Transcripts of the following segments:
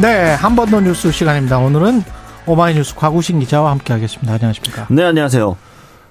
네, 한 번 더 뉴스 시간입니다. 오늘은 오마이뉴스 과구신 기자와 함께하겠습니다. 안녕하십니까? 네, 안녕하세요.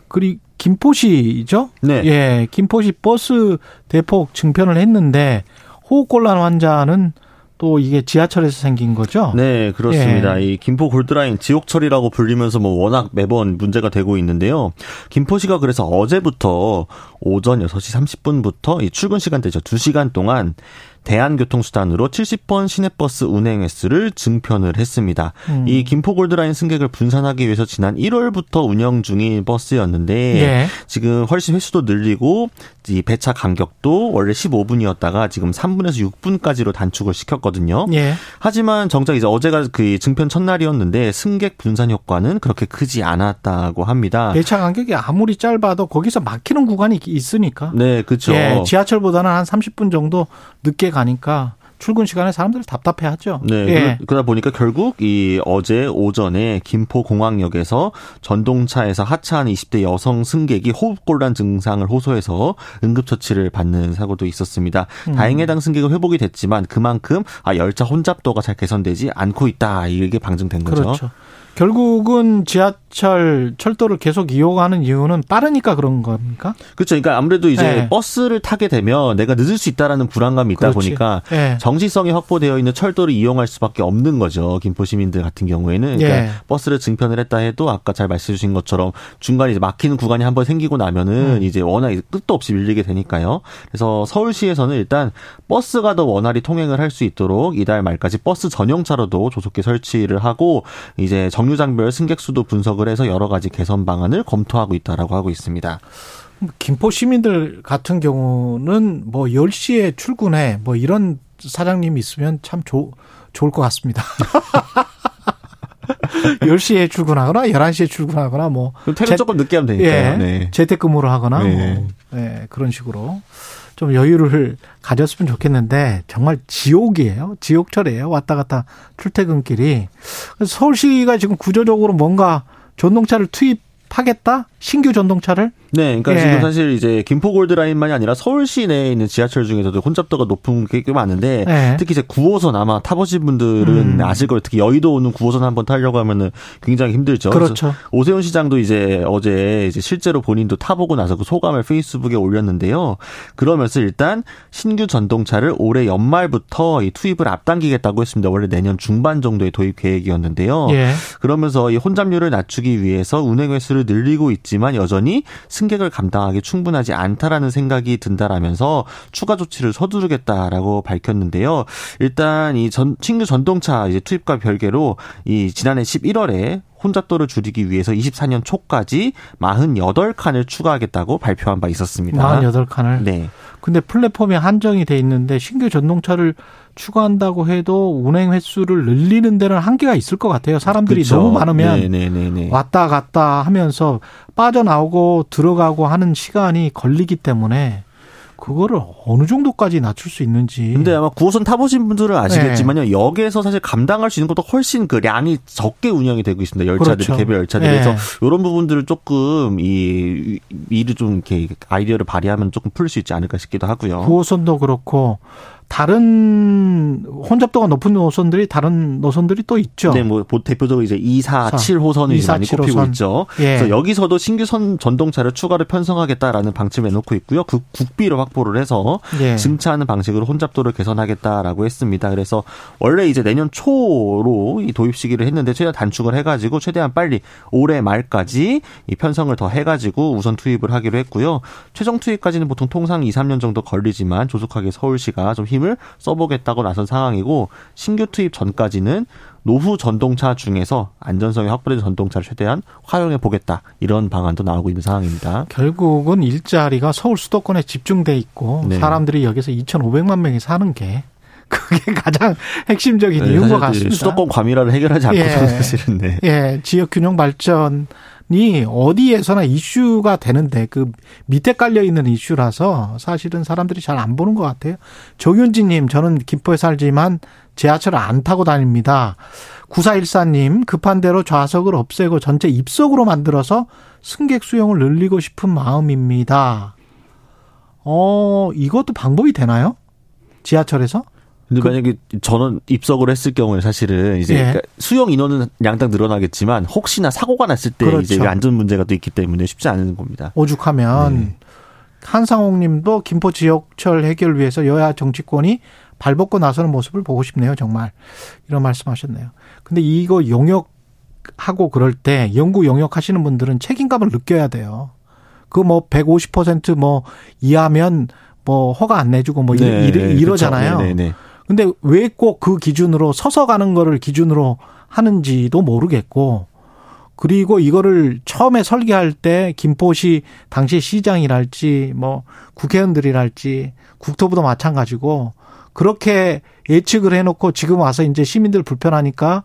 그리고 김포시죠? 네. 예, 김포시 버스 대폭 증편을 했는데 호흡곤란 환자는 또 이게 지하철에서 생긴 거죠? 네, 그렇습니다. 예. 이 김포 골드라인 지옥철이라고 불리면서 뭐 워낙 매번 문제가 되고 있는데요. 김포시가 그래서 어제부터 오전 6시 30분부터 이 출근 시간대죠. 2시간 동안 대한교통수단으로 70번 시내버스 운행 횟수를 증편을 했습니다. 음. 이 김포 골드라인 승객을 분산하기 위해서 지난 1월부터 운영 중인 버스였는데 예. 지금 훨씬 횟수도 늘리고 이 배차 간격도 원래 15분이었다가 지금 3분에서 6분까지로 단축을 시켰거든요. 예. 하지만 정작 이제 어제가 그 증편 첫날이었는데 승객 분산 효과는 그렇게 크지 않았다고 합니다. 배차 간격이 아무리 짧아도 거기서 막히는 구간이 있으니까. 네, 그렇죠. 예, 지하철보다는 한 30분 정도 늦게 가니까 출근 시간에 사람들 답답해하죠. 네, 예. 그러- 그러다 보니까 결국 이 어제 오전에 김포 공항역에서 전동차에서 하차하는 20대 여성 승객이 호흡곤란 증상을 호소해서 응급처치를 받는 사고도 있었습니다. 음. 다행히 해당 승객은 회복이 됐지만 그만큼 아 열차 혼잡도가 잘 개선되지 않고 있다 이게 방증된 거죠. 그렇죠. 결국은 지하철 철도를 계속 이용하는 이유는 빠르니까 그런 겁니까? 그렇죠. 그러니까 아무래도 이제 네. 버스를 타게 되면 내가 늦을 수 있다라는 불안감이 있다 그렇지. 보니까 예. 정시성이 확보되어 있는 철도를 이용할 수밖에 없는 거죠. 김포 시민들 같은 경우에는 그러니까 예. 버스를 증편을 했다 해도 아까 잘 말씀해 주신 것처럼 중간에 이제 막히는 구간이 한번 생기고 나면은 음. 이제 워낙 이제 끝도 없이 밀리게 되니까요. 그래서 서울시에서는 일단 버스가 더 원활히 통행을 할 수 있도록 이달 말까지 버스 전용차로도 조속히 설치를 하고 이제 정류장별 승객 수도 분석을 해서 여러 가지 개선 방안을 검토하고 있다라고 하고 있습니다. 김포 시민들 같은 경우는 뭐 10시에 출근해 뭐 이런 사장님이 있으면 참 좋, 좋을 것 같습니다. 10시에 출근하거나 11시에 출근하거나 뭐 퇴근 재- 조금 늦게 하면 되니까요. 예, 네. 재택근무를 하거나 네. 뭐 예, 그런 식으로 좀 여유를 가졌으면 좋겠는데 정말 지옥이에요. 지옥철이에요. 왔다 갔다 출퇴근길이. 서울시가 지금 구조적으로 뭔가 전동차를 투입하겠다? 신규 전동차를? 네, 그러니까 예. 지금 사실 이제 김포 골드라인만이 아니라 서울시 내에 있는 지하철 중에서도 혼잡도가 높은 게 꽤 많은데 예. 특히 이제 9호선 아마 타보신 분들은 음. 아실 거예요. 특히 여의도 오는 9호선 한번 타려고 하면은 굉장히 힘들죠. 그렇죠. 오세훈 시장도 이제 어제 이제 실제로 본인도 타보고 나서 그 소감을 페이스북에 올렸는데요. 그러면서 일단 신규 전동차를 올해 연말부터 이 투입을 앞당기겠다고 했습니다. 원래 내년 중반 정도의 도입 계획이었는데요. 예. 그러면서 이 혼잡률을 낮추기 위해서 운행 횟수를 늘리고 있지만 여전히 승객을 감당하기 충분하지 않다라는 생각이 든다라면서 추가 조치를 서두르겠다라고 밝혔는데요. 일단 이 전, 신규 전동차 이제 투입과 별개로 이 지난해 11월에 혼잡도를 줄이기 위해서 24년 초까지 48칸을 추가하겠다고 발표한 바 있었습니다. 48칸을. 네. 근데 플랫폼이 한정이 돼 있는데 신규 전동차를 추가한다고 해도 운행 횟수를 늘리는 데는 한계가 있을 것 같아요. 사람들이 그렇죠. 너무 많으면 네네네네. 왔다 갔다 하면서 빠져나오고 들어가고 하는 시간이 걸리기 때문에 그거를 어느 정도까지 낮출 수 있는지. 근데 아마 9호선 타보신 분들은 아시겠지만요. 역에서 사실 감당할 수 있는 것도 훨씬 그 량이 적게 운영이 되고 있습니다. 열차들이 그렇죠. 개별 열차들이. 네. 그래서 이런 부분들을 조금 이 미리 좀 이렇게 아이디어를 발휘하면 조금 풀 수 있지 않을까 싶기도 하고요. 9호선도 그렇고 다른 혼잡도가 높은 노선들이 다른 노선들이 또 있죠. 네, 뭐 대표적으로 이제 2, 4, 사. 7호선이 2, 4, 많이 7 꼽히고. 있죠. 예. 그래서 여기서도 신규 선 전동차를 추가로 편성하겠다라는 방침을 내놓고 있고요. 그 국비를 확보를 해서 예. 증차하는 방식으로 혼잡도를 개선하겠다라고 했습니다. 그래서 원래 이제 내년 초로 이 도입 시기를 했는데 최대한 단축을 해가지고 최대한 빨리 올해 말까지 이 편성을 더 해가지고 우선 투입을 하기로 했고요. 최종 투입까지는 보통 통상 2, 3년 정도 걸리지만 조속하게 서울시가 좀 힘을 써보겠다고 나선 상황이고 신규 투입 전까지는 노후 전동차 중에서 안전성이 확보된 전동차를 최대한 활용해 보겠다 이런 방안도 나오고 있는 상황입니다. 결국은 일자리가 서울 수도권에 집중돼 있고 네. 사람들이 여기서 2,500만 명이 사는 게 그게 가장 핵심적인 네, 이유인 것 같습니다. 수도권 과밀화를 해결하지 않고 예, 사실은 네. 예, 지역 균형 발전 이 어디에서나 이슈가 되는데 그 밑에 깔려 있는 이슈라서 사실은 사람들이 잘 안 보는 것 같아요. 조윤지님, 저는 김포에 살지만 지하철을 안 타고 다닙니다. 9414님, 급한 대로 좌석을 없애고 전체 입석으로 만들어서 승객 수용을 늘리고 싶은 마음입니다. 어, 이것도 방법이 되나요? 지하철에서? 근데 그, 만약에 저는 입석을 했을 경우에 사실은 이제 예. 그러니까 수용 인원은 양당 늘어나겠지만 혹시나 사고가 났을 때 그렇죠. 이제 안전 문제가 또 있기 때문에 쉽지 않은 겁니다. 오죽하면 네. 한상홍 님도 김포 지역철 해결 위해서 여야 정치권이 발벗고 나서는 모습을 보고 싶네요, 정말. 이런 말씀 하셨네요. 근데 이거 용역 하고 그럴 때 연구 용역 하시는 분들은 책임감을 느껴야 돼요. 그 뭐 150%뭐 이하면 뭐 허가 안 내주고 뭐 네, 이러, 이러잖아요. 그렇죠. 네, 네, 네. 근데 왜 꼭 그 기준으로 서서 가는 거를 기준으로 하는지도 모르겠고 그리고 이거를 처음에 설계할 때 김포시 당시 시장이랄지 뭐 국회의원들이랄지 국토부도 마찬가지고 그렇게 예측을 해놓고 지금 와서 이제 시민들 불편하니까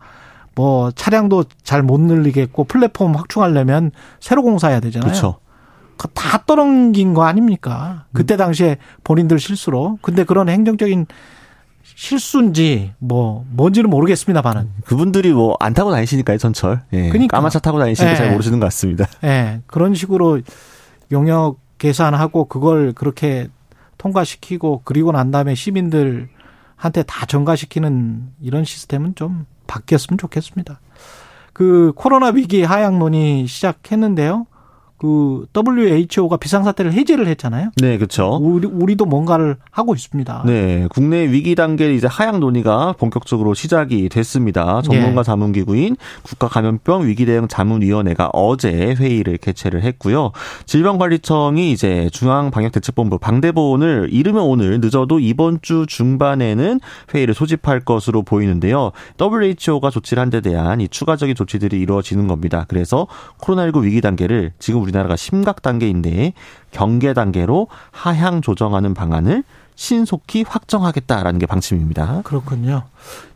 뭐 차량도 잘 못 늘리겠고 플랫폼 확충하려면 새로 공사해야 되잖아요. 그렇죠. 다 떨어진 거 아닙니까? 그때 당시에 본인들 실수로. 근데 그런 행정적인 실수인지 뭐 뭔지는 모르겠습니다만은 그분들이 뭐 안 타고 다니시니까요 전철. 예. 그러니까 까만 차 타고 다니시니까 예. 잘 모르시는 것 같습니다. 예. 그런 식으로 용역 계산하고 그걸 그렇게 통과시키고 그리고 난 다음에 시민들한테 다 전가시키는 이런 시스템은 좀 바뀌었으면 좋겠습니다. 그 코로나 위기 하향 논의 시작했는데요. 그 WHO가 비상사태를 해제를 했잖아요. 네, 그렇죠. 우리 우리도 뭔가를 하고 있습니다. 네, 국내 위기 단계 이제 하향 논의가 본격적으로 시작이 됐습니다. 전문가 네. 자문기구인 국가감염병 위기대응 자문위원회가 어제 회의를 개최를 했고요. 질병관리청이 이제 중앙방역대책본부 방대본을 이르면 오늘 늦어도 이번 주 중반에는 회의를 소집할 것으로 보이는데요. WHO가 조치를 한 데 대한 이 추가적인 조치들이 이루어지는 겁니다. 그래서 코로나19 위기 단계를 지금 우리나라가 심각 단계인데 경계 단계로 하향 조정하는 방안을 신속히 확정하겠다라는 게 방침입니다. 그렇군요.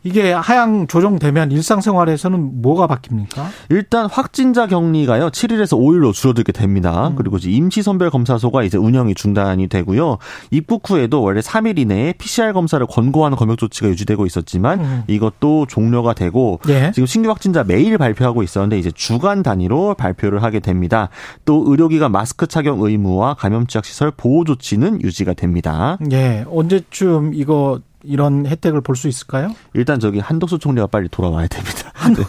이게 하향 조정되면 일상생활에서는 뭐가 바뀝니까? 일단 확진자 격리가요 7일에서 5일로 줄어들게 됩니다. 음. 그리고 이제 임시 선별 검사소가 이제 운영이 중단이 되고요. 입국 후에도 원래 3일 이내에 PCR 검사를 권고하는 검역 조치가 유지되고 있었지만 음. 이것도 종료가 되고 예. 지금 신규 확진자 매일 발표하고 있었는데 이제 주간 단위로 발표를 하게 됩니다. 또 의료기관 마스크 착용 의무와 감염 취약 시설 보호 조치는 유지가 됩니다. 예. 언제쯤 이거 이런 혜택을 볼 수 있을까요? 일단 저기 한덕수 총리가 빨리 돌아와야 됩니다. 한, 네.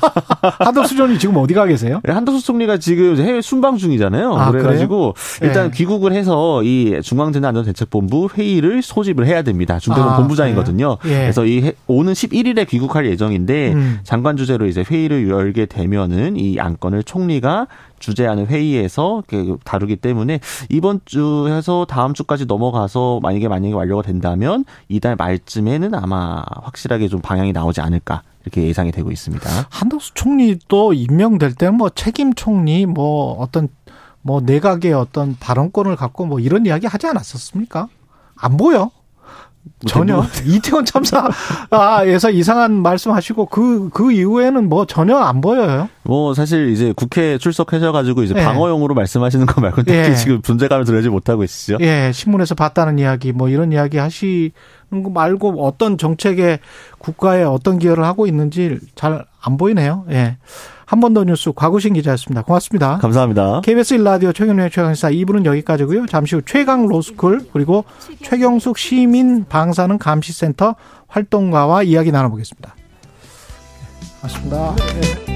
한덕수 총리 지금 어디 가 계세요? 네, 한덕수 총리가 지금 해외 순방 중이잖아요. 아, 그래가지고 그래요? 일단 네. 귀국을 해서 이 중앙재난안전대책본부 회의를 소집을 해야 됩니다. 중대본 아, 본부장이거든요. 예. 그래서 이 오는 11일에 귀국할 예정인데 음. 장관 주재로 이제 회의를 열게 되면은 이 안건을 총리가 주재하는 회의에서 다루기 때문에 이번 주에서 다음 주까지 넘어가서 만약에 만약에 완료가 된다면 이달 말쯤에는 아마 확실하게 좀 방향이 나오지 않을까 이렇게 예상이 되고 있습니다. 한덕수 총리도 임명될 때 뭐 책임 총리 뭐 어떤 뭐 내각의 어떤 발언권을 갖고 뭐 이런 이야기 하지 않았었습니까? 안 보여. 전혀 이태원 참사에서 이상한 말씀하시고 그그 그 이후에는 뭐 전혀 안 보여요. 뭐 사실 이제 국회 출석하셔가지고 이제 예. 방어용으로 말씀하시는 거 말고 특히 예. 지금 존재감을 드러내지 못하고 있으시죠. 예, 신문에서 봤다는 이야기 뭐 이런 이야기 하시는 거 말고 어떤 정책에 국가에 어떤 기여를 하고 있는지 잘 안 보이네요. 예. 한 번 더 뉴스 과구신 기자였습니다. 고맙습니다. 감사합니다. KBS 일라디오 최경련의 최강사 2부는 여기까지고요. 잠시 후 최강 로스쿨 그리고 최경숙 시민 방사능 감시센터 활동가와 이야기 나눠보겠습니다. 맞습니다. 네.